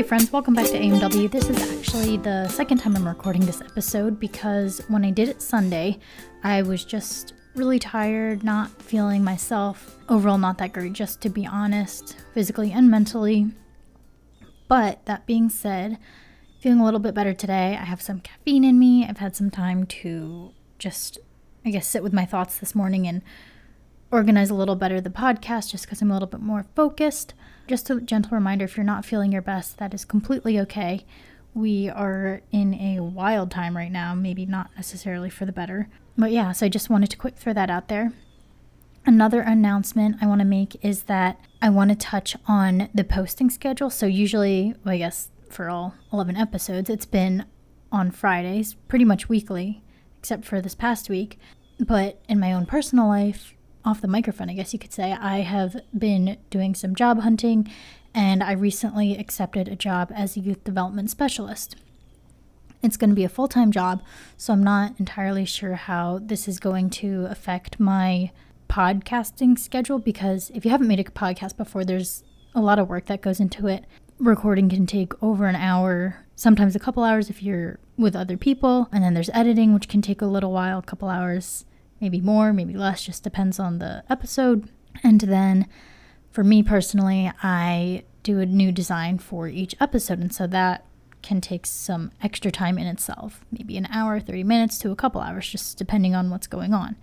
Hey friends, welcome back to AMW. This is actually the second time I'm recording this episode because when I did it Sunday, I was just really tired, not feeling myself, overall not that great, just to be honest, physically and mentally. But that being said, feeling a little bit better today. I have some caffeine in me. I've had some time to just, I guess, sit with my thoughts this morning and organize a little better the podcast just because I'm a little bit more focused. Just a gentle reminder if you're not feeling your best, that is completely okay. We are in a wild time right now, maybe not necessarily for the better. But yeah, so I just wanted to quick throw that out there. Another announcement I want to make is that I want to touch on the posting schedule. So, usually, well, I guess for all 11 episodes, it's been on Fridays, pretty much weekly, except for this past week. But in my own personal life, off the microphone, I guess you could say, I have been doing some job hunting and I recently accepted a job as a youth development specialist. It's going to be a full time job, so I'm not entirely sure how this is going to affect my podcasting schedule because if you haven't made a podcast before, there's a lot of work that goes into it. Recording can take over an hour, sometimes a couple hours if you're with other people, and then there's editing, which can take a little while, a couple hours maybe more, maybe less, just depends on the episode. And then for me personally, I do a new design for each episode. And so that can take some extra time in itself, maybe an hour, 30 minutes to a couple hours, just depending on what's going on.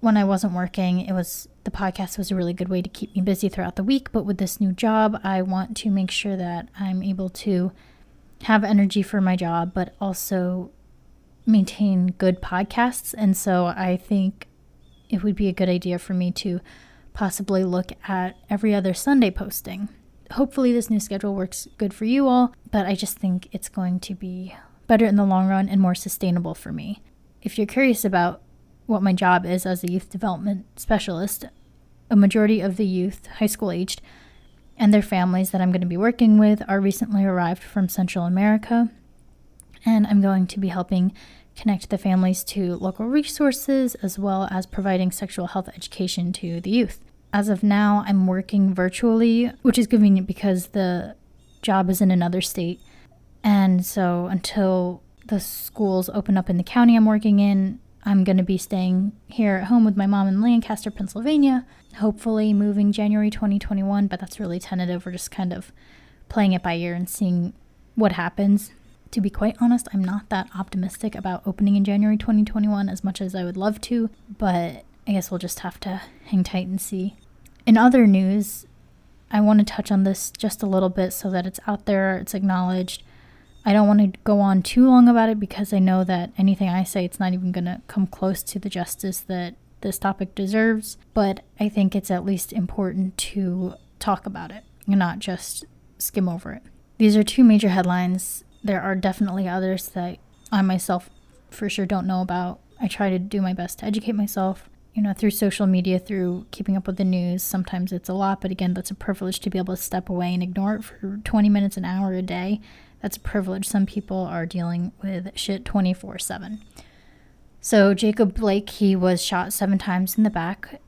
When I wasn't working, it was the podcast was a really good way to keep me busy throughout the week. But with this new job, I want to make sure that I'm able to have energy for my job, but also maintain good podcasts. And so I think it would be a good idea for me to possibly look at every other Sunday posting. Hopefully, this new schedule works good for you all, but I just think it's going to be better in the long run and more sustainable for me. If you're curious about what my job is as a youth development specialist, a majority of the youth, high school aged, and their families that I'm going to be working with are recently arrived from Central America and I'm going to be helping connect the families to local resources as well as providing sexual health education to the youth. As of now, I'm working virtually, which is convenient because the job is in another state. And so until the schools open up in the county I'm working in, I'm going to be staying here at home with my mom in Lancaster, Pennsylvania, hopefully moving January 2021, but that's really tentative. We're just kind of playing it by ear and seeing what happens. To be quite honest, I'm not that optimistic about opening in January 2021 as much as I would love to, but I guess we'll just have to hang tight and see. In other news, I want to touch on this just a little bit so that it's out there, it's acknowledged. I don't want to go on too long about it because I know that anything I say, it's not even going to come close to the justice that this topic deserves, but I think it's at least important to talk about it and not just skim over it. These are two major headlines there are definitely others that I myself for sure don't know about. I try to do my best to educate myself, you know, through social media, through keeping up with the news. Sometimes it's a lot, but again, that's a privilege to be able to step away and ignore it for 20 minutes, an hour a day. That's a privilege. Some people are dealing with shit 24 7. So, Jacob Blake, he was shot seven times in the back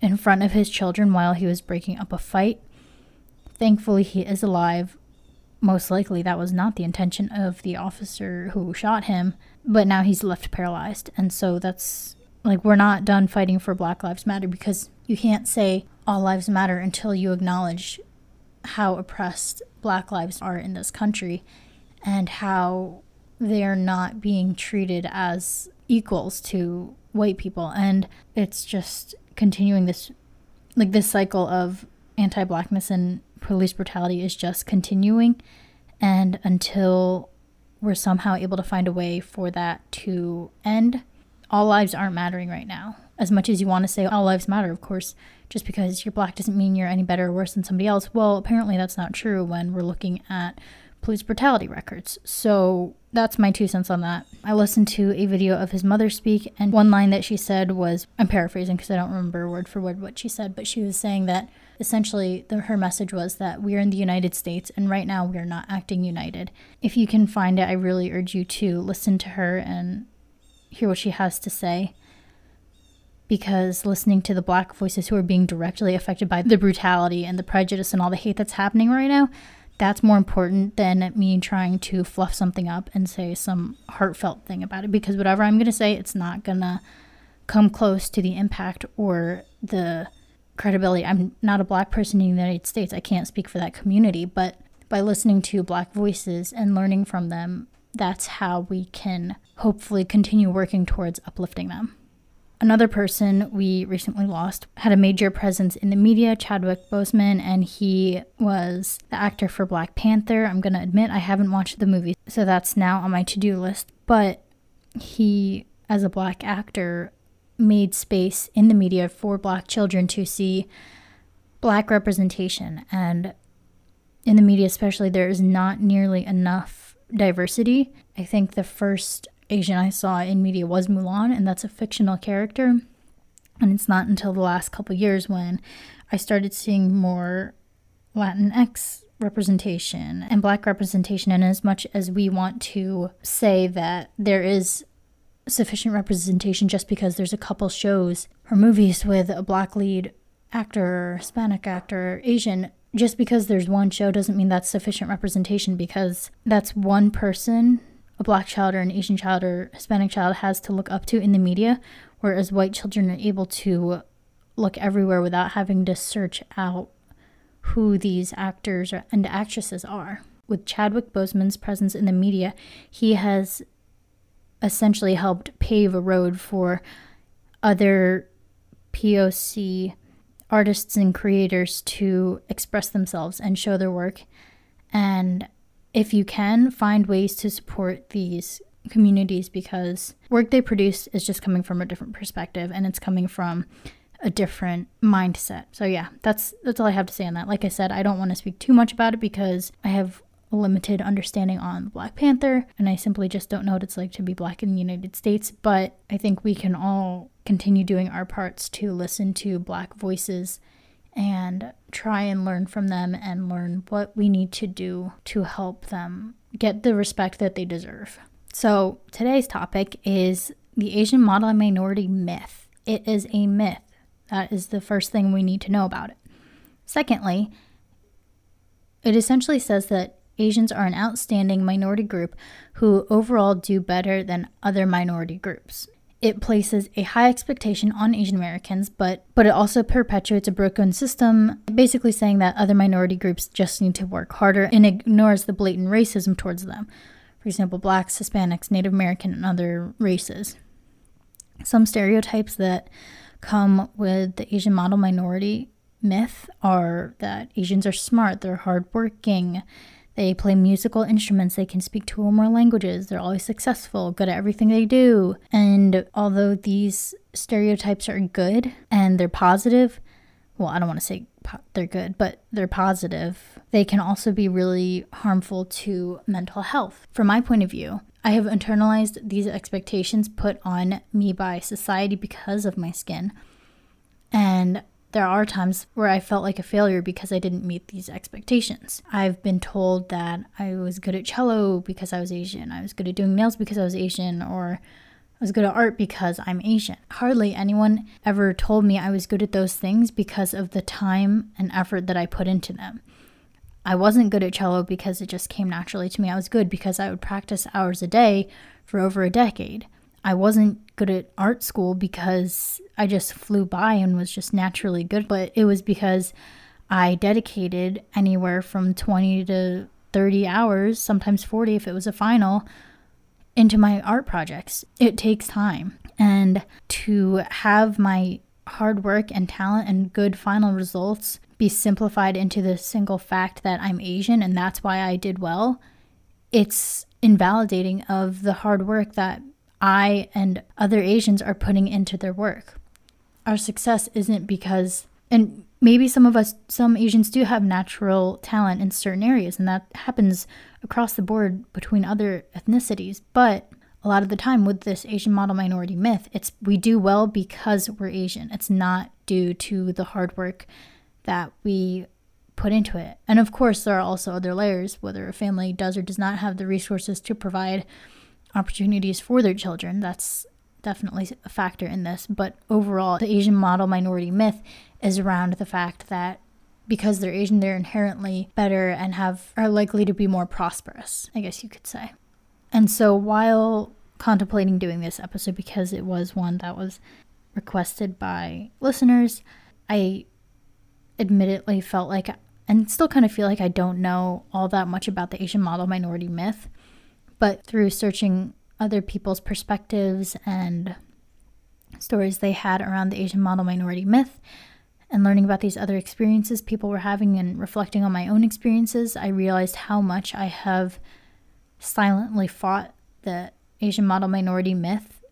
in front of his children while he was breaking up a fight. Thankfully, he is alive most likely that was not the intention of the officer who shot him, but now he's left paralyzed. And so that's like we're not done fighting for Black Lives Matter because you can't say all lives matter until you acknowledge how oppressed Black lives are in this country and how they're not being treated as equals to white people. And it's just continuing this like this cycle of anti blackness and police brutality is just continuing. And until we're somehow able to find a way for that to end, all lives aren't mattering right now. As much as you want to say all lives matter, of course, just because you're black doesn't mean you're any better or worse than somebody else. Well, apparently that's not true when we're looking at police brutality records. So that's my two cents on that. I listened to a video of his mother speak, and one line that she said was I'm paraphrasing because I don't remember word for word what she said, but she was saying that essentially the, her message was that we're in the United States and right now we're not acting united. If you can find it, I really urge you to listen to her and hear what she has to say. Because listening to the black voices who are being directly affected by the brutality and the prejudice and all the hate that's happening right now, that's more important than me trying to fluff something up and say some heartfelt thing about it because whatever I'm going to say, it's not going to come close to the impact or the credibility. I'm not a black person in the United States. I can't speak for that community, but by listening to black voices and learning from them, that's how we can hopefully continue working towards uplifting them. Another person we recently lost had a major presence in the media, Chadwick Boseman, and he was the actor for Black Panther. I'm going to admit I haven't watched the movie, so that's now on my to do list. But he, as a black actor, made space in the media for black children to see black representation. And in the media, especially, there is not nearly enough diversity. I think the first Asian I saw in media was Mulan, and that's a fictional character. And it's not until the last couple years when I started seeing more Latinx representation and black representation. And as much as we want to say that there is sufficient representation just because there's a couple shows or movies with a black lead actor, Hispanic actor, Asian, just because there's one show doesn't mean that's sufficient representation because that's one person a black child or an Asian child or Hispanic child has to look up to in the media, whereas white children are able to look everywhere without having to search out who these actors and actresses are. With Chadwick Boseman's presence in the media, he has essentially helped pave a road for other POC artists and creators to express themselves and show their work. And if you can, find ways to support these communities because work they produce is just coming from a different perspective and it's coming from a different mindset. So yeah, that's that's all I have to say on that. Like I said, I don't want to speak too much about it because I have a limited understanding on Black Panther and I simply just don't know what it's like to be black in the United States, but I think we can all continue doing our parts to listen to black voices and try and learn from them and learn what we need to do to help them get the respect that they deserve. So, today's topic is the Asian model minority myth. It is a myth. That is the first thing we need to know about it. Secondly, it essentially says that Asians are an outstanding minority group who overall do better than other minority groups it places a high expectation on Asian Americans, but but it also perpetuates a broken system, basically saying that other minority groups just need to work harder and ignores the blatant racism towards them. For example, blacks, Hispanics, Native American, and other races. Some stereotypes that come with the Asian model minority myth are that Asians are smart, they're hardworking, they play musical instruments, they can speak two or more languages, they're always successful, good at everything they do. And although these stereotypes are good and they're positive, well, I don't want to say po- they're good, but they're positive, they can also be really harmful to mental health. From my point of view, I have internalized these expectations put on me by society because of my skin. And there are times where I felt like a failure because I didn't meet these expectations. I've been told that I was good at cello because I was Asian, I was good at doing nails because I was Asian, or I was good at art because I'm Asian. Hardly anyone ever told me I was good at those things because of the time and effort that I put into them. I wasn't good at cello because it just came naturally to me. I was good because I would practice hours a day for over a decade. I wasn't at art school because I just flew by and was just naturally good, but it was because I dedicated anywhere from 20 to 30 hours, sometimes 40 if it was a final, into my art projects. It takes time. And to have my hard work and talent and good final results be simplified into the single fact that I'm Asian and that's why I did well, it's invalidating of the hard work that I and other Asians are putting into their work. Our success isn't because, and maybe some of us, some Asians do have natural talent in certain areas, and that happens across the board between other ethnicities. But a lot of the time with this Asian model minority myth, it's we do well because we're Asian. It's not due to the hard work that we put into it. And of course, there are also other layers, whether a family does or does not have the resources to provide opportunities for their children. That's definitely a factor in this. But overall, the Asian model minority myth is around the fact that because they're Asian, they're inherently better and have are likely to be more prosperous, I guess you could say. And so while contemplating doing this episode because it was one that was requested by listeners, I admittedly felt like and still kind of feel like I don't know all that much about the Asian model minority myth. But through searching other people's perspectives and stories they had around the Asian model minority myth, and learning about these other experiences people were having and reflecting on my own experiences, I realized how much I have silently fought the Asian model minority myth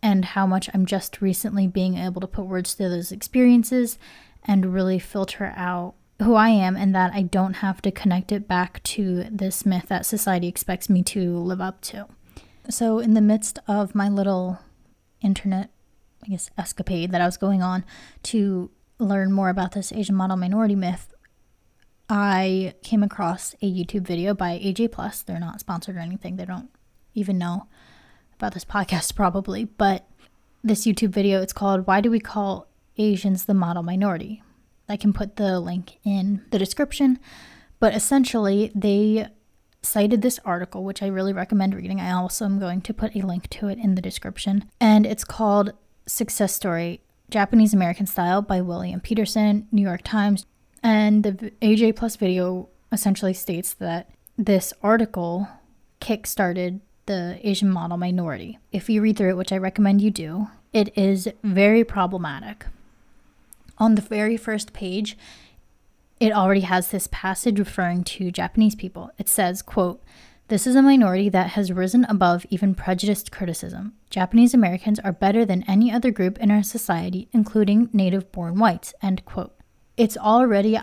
and how much I'm just recently being able to put words to those experiences and really filter out who I am and that I don't have to connect it back to this myth that society expects me to live up to. So, in the midst of my little internet, I guess, escapade that I was going on to learn more about this Asian model minority myth, I came across a YouTube video by AJ Plus. They're not sponsored or anything, they don't even know about this podcast, probably. But this YouTube video, it's called Why Do We Call Asians the Model Minority? I can put the link in the description. But essentially, they cited this article, which I really recommend reading. I also am going to put a link to it in the description. And it's called Success Story Japanese American Style by William Petersen, New York Times. And the AJ Plus video essentially states that this article kickstarted the Asian model minority. If you read through it, which I recommend you do, it is very problematic. On the very first page, it already has this passage referring to Japanese people. It says, quote, this is a minority that has risen above even prejudiced criticism. Japanese Americans are better than any other group in our society, including native born whites. End quote. It's already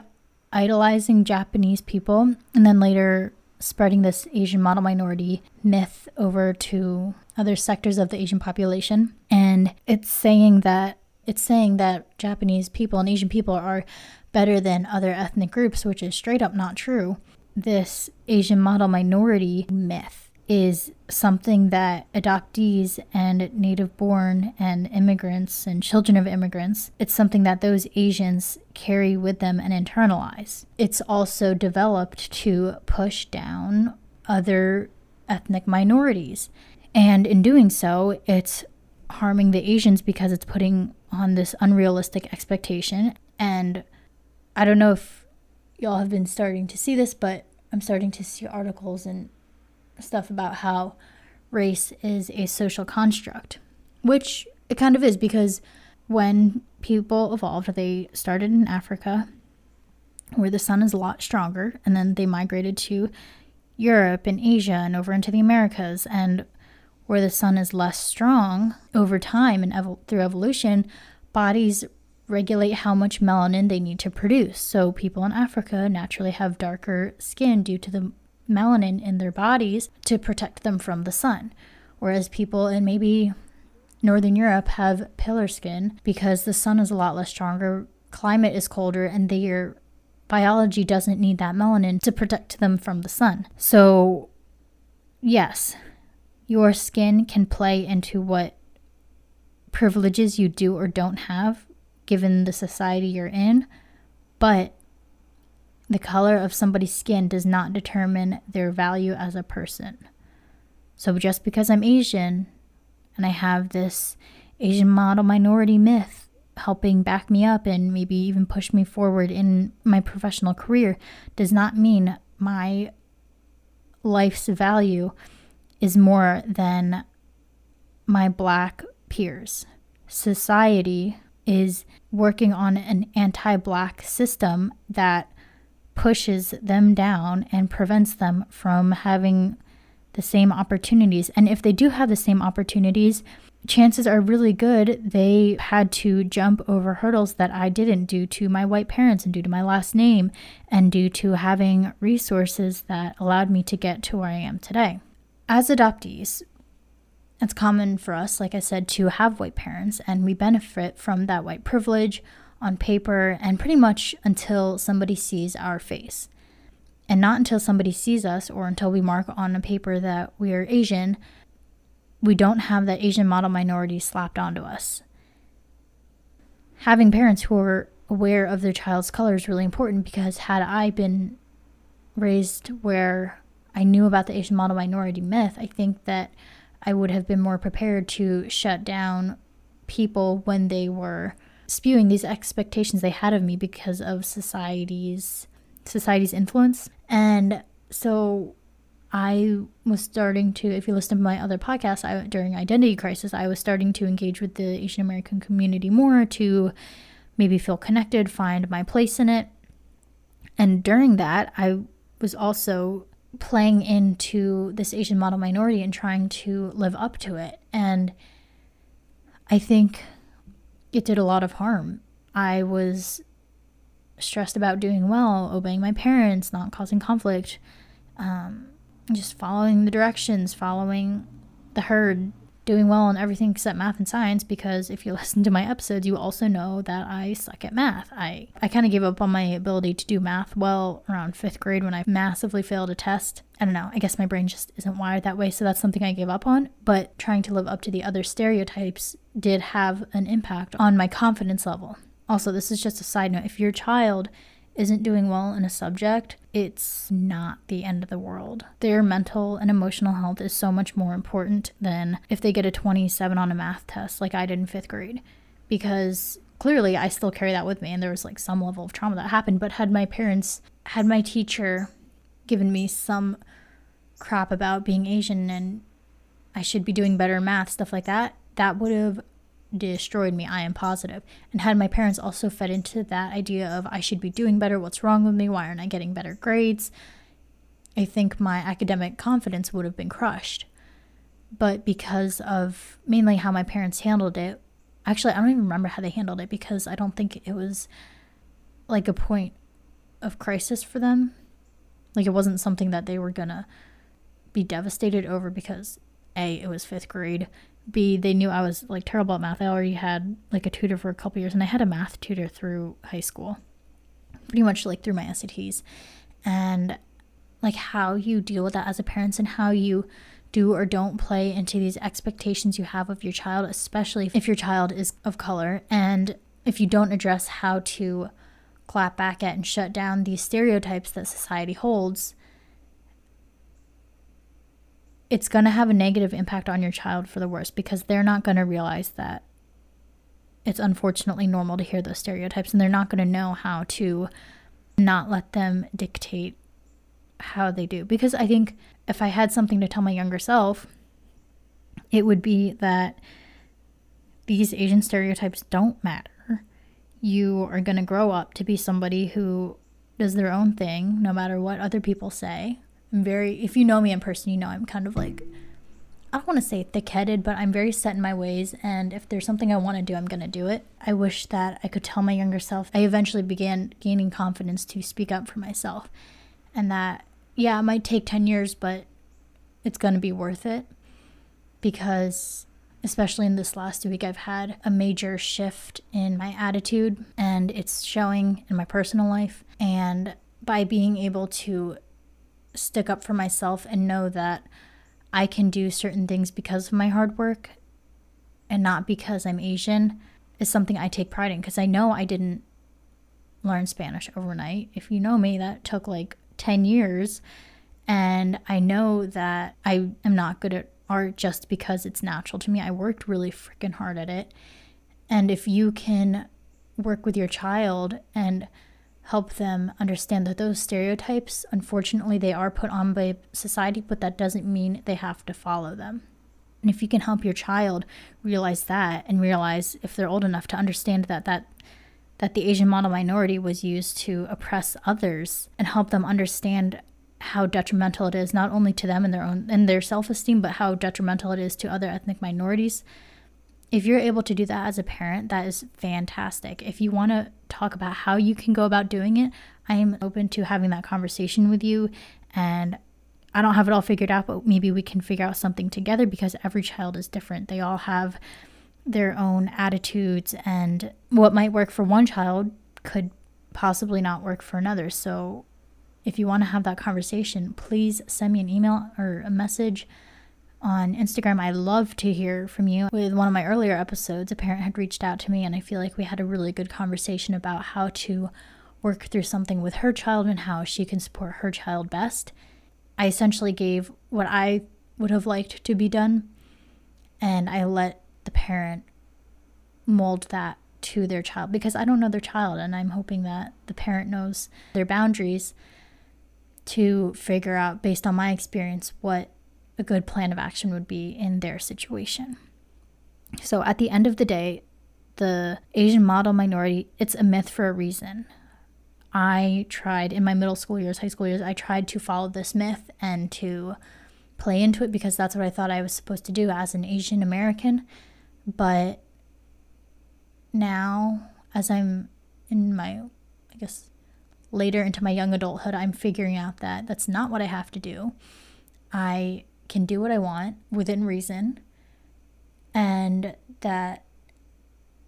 idolizing Japanese people and then later spreading this Asian model minority myth over to other sectors of the Asian population. And it's saying that it's saying that Japanese people and Asian people are better than other ethnic groups, which is straight up not true. This Asian model minority myth is something that adoptees and native born and immigrants and children of immigrants, it's something that those Asians carry with them and internalize. It's also developed to push down other ethnic minorities. And in doing so, it's harming the Asians because it's putting on this unrealistic expectation. And I don't know if y'all have been starting to see this, but I'm starting to see articles and stuff about how race is a social construct, which it kind of is because when people evolved, they started in Africa where the sun is a lot stronger, and then they migrated to Europe and Asia and over into the Americas, and where the sun is less strong over time and through evolution, bodies regulate how much melanin they need to produce. So people in Africa naturally have darker skin due to the melanin in their bodies to protect them from the sun. Whereas people in maybe Northern Europe have paler skin because the sun is a lot less stronger, climate is colder, and their biology doesn't need that melanin to protect them from the sun. So, yes, your skin can play into what privileges you do or don't have given the society you're in, but the color of somebody's skin does not determine their value as a person. So just because I'm Asian and I have this Asian model minority myth helping back me up and maybe even push me forward in my professional career does not mean my life's value is more than my black peers. Society is working on an anti black system that pushes them down and prevents them from having the same opportunities. And if they do have the same opportunities, chances are really good they had to jump over hurdles that I didn't due to my white parents and due to my last name and due to having resources that allowed me to get to where I am today. As adoptees, it's common for us, like I said, to have white parents, and we benefit from that white privilege on paper and pretty much until somebody sees our face. And not until somebody sees us or until we mark on a paper that we are Asian, we don't have that Asian model minority slapped onto us. Having parents who are aware of their child's color is really important because had I been raised where I knew about the Asian model minority myth, I think that I would have been more prepared to shut down people when they were spewing these expectations they had of me because of society's society's influence. And so I was starting to, if you listen to my other podcasts, I, during identity crisis, I was starting to engage with the Asian American community more to maybe feel connected, find my place in it. And during that, I was also playing into this Asian model minority and trying to live up to it. And I think it did a lot of harm. I was stressed about doing well, obeying my parents, not causing conflict, um, just following the directions, following the herd, doing well in everything except math and science because if you listen to my episodes you also know that I suck at math. I I kind of gave up on my ability to do math well around 5th grade when I massively failed a test. I don't know. I guess my brain just isn't wired that way, so that's something I gave up on, but trying to live up to the other stereotypes did have an impact on my confidence level. Also, this is just a side note. If your child isn't doing well in a subject, it's not the end of the world. Their mental and emotional health is so much more important than if they get a 27 on a math test like I did in fifth grade. Because clearly I still carry that with me, and there was like some level of trauma that happened. But had my parents, had my teacher given me some crap about being Asian and I should be doing better in math, stuff like that, that would have destroyed me. I am positive. And had my parents also fed into that idea of I should be doing better, what's wrong with me, why aren't I getting better grades, I think my academic confidence would have been crushed. But because of mainly how my parents handled it, actually, I don't even remember how they handled it because I don't think it was like a point of crisis for them. Like it wasn't something that they were gonna be devastated over because A, it was fifth grade, B, they knew I was like terrible at math. I already had like a tutor for a couple years, and I had a math tutor through high school, pretty much like through my SATs, and like how you deal with that as a parent and how you do or don't play into these expectations you have of your child, especially if your child is of color, and if you don't address how to clap back at and shut down these stereotypes that society holds it's going to have a negative impact on your child for the worse because they're not going to realize that it's unfortunately normal to hear those stereotypes and they're not going to know how to not let them dictate how they do. Because I think if I had something to tell my younger self, it would be that these Asian stereotypes don't matter. You are going to grow up to be somebody who does their own thing no matter what other people say I'm very, if you know me in person, you know I'm kind of like, I don't want to say thick headed, but I'm very set in my ways. And if there's something I want to do, I'm going to do it. I wish that I could tell my younger self. I eventually began gaining confidence to speak up for myself. And that, yeah, it might take 10 years, but it's going to be worth it. Because, especially in this last week, I've had a major shift in my attitude, and it's showing in my personal life. And by being able to stick up for myself and know that I can do certain things because of my hard work and not because I'm Asian is something I take pride in because I know I didn't learn Spanish overnight. If you know me, that took like 10 years. And I know that I am not good at art just because it's natural to me. I worked really freaking hard at it. And if you can work with your child and help them understand that those stereotypes, unfortunately, they are put on by society, but that doesn't mean they have to follow them. And if you can help your child realize that and realize if they're old enough to understand that that that the Asian model minority was used to oppress others and help them understand how detrimental it is not only to them and their own and their self-esteem but how detrimental it is to other ethnic minorities if you're able to do that as a parent, that is fantastic. If you want to talk about how you can go about doing it, I am open to having that conversation with you. And I don't have it all figured out, but maybe we can figure out something together because every child is different. They all have their own attitudes, and what might work for one child could possibly not work for another. So if you want to have that conversation, please send me an email or a message on Instagram. I love to hear from you. With one of my earlier episodes, a parent had reached out to me, and I feel like we had a really good conversation about how to work through something with her child and how she can support her child best. I essentially gave what I would have liked to be done, and I let the parent mold that to their child because I don't know their child, and I'm hoping that the parent knows their boundaries to figure out, based on my experience, what a good plan of action would be in their situation. So at the end of the day, the Asian model minority, it's a myth for a reason. I tried in my middle school years, high school years, I tried to follow this myth and to play into it because that's what I thought I was supposed to do as an Asian American. But now, as I'm in my, I guess, later into my young adulthood, I'm figuring out that that's not what I have to do. I can do what I want within reason, and that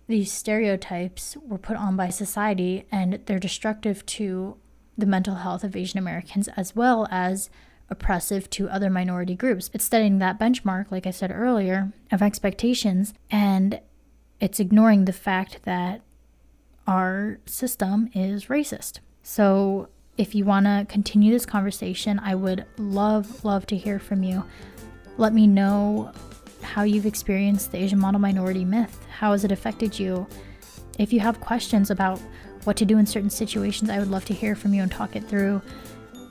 these stereotypes were put on by society and they're destructive to the mental health of Asian Americans as well as oppressive to other minority groups. It's setting that benchmark, like I said earlier, of expectations, and it's ignoring the fact that our system is racist. So, if you want to continue this conversation, I would love, love to hear from you. Let me know how you've experienced the Asian model minority myth. How has it affected you? If you have questions about what to do in certain situations, I would love to hear from you and talk it through.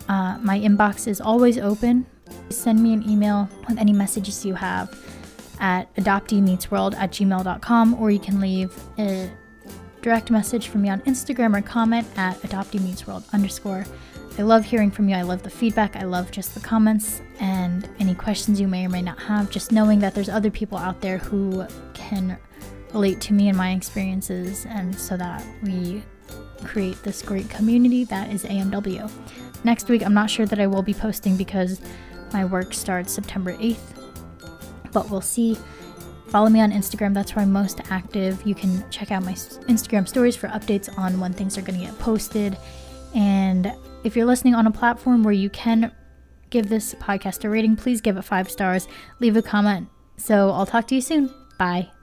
Uh, my inbox is always open. Send me an email with any messages you have at adopteemeetsworld at gmail.com or you can leave a direct message from me on Instagram or comment at adopteemeetsworld underscore. I love hearing from you. I love the feedback. I love just the comments and any questions you may or may not have. Just knowing that there's other people out there who can relate to me and my experiences, and so that we create this great community that is AMW. Next week, I'm not sure that I will be posting because my work starts September 8th, but we'll see. Follow me on Instagram, that's where I'm most active. You can check out my Instagram stories for updates on when things are going to get posted. And if you're listening on a platform where you can give this podcast a rating, please give it five stars, leave a comment. So I'll talk to you soon. Bye.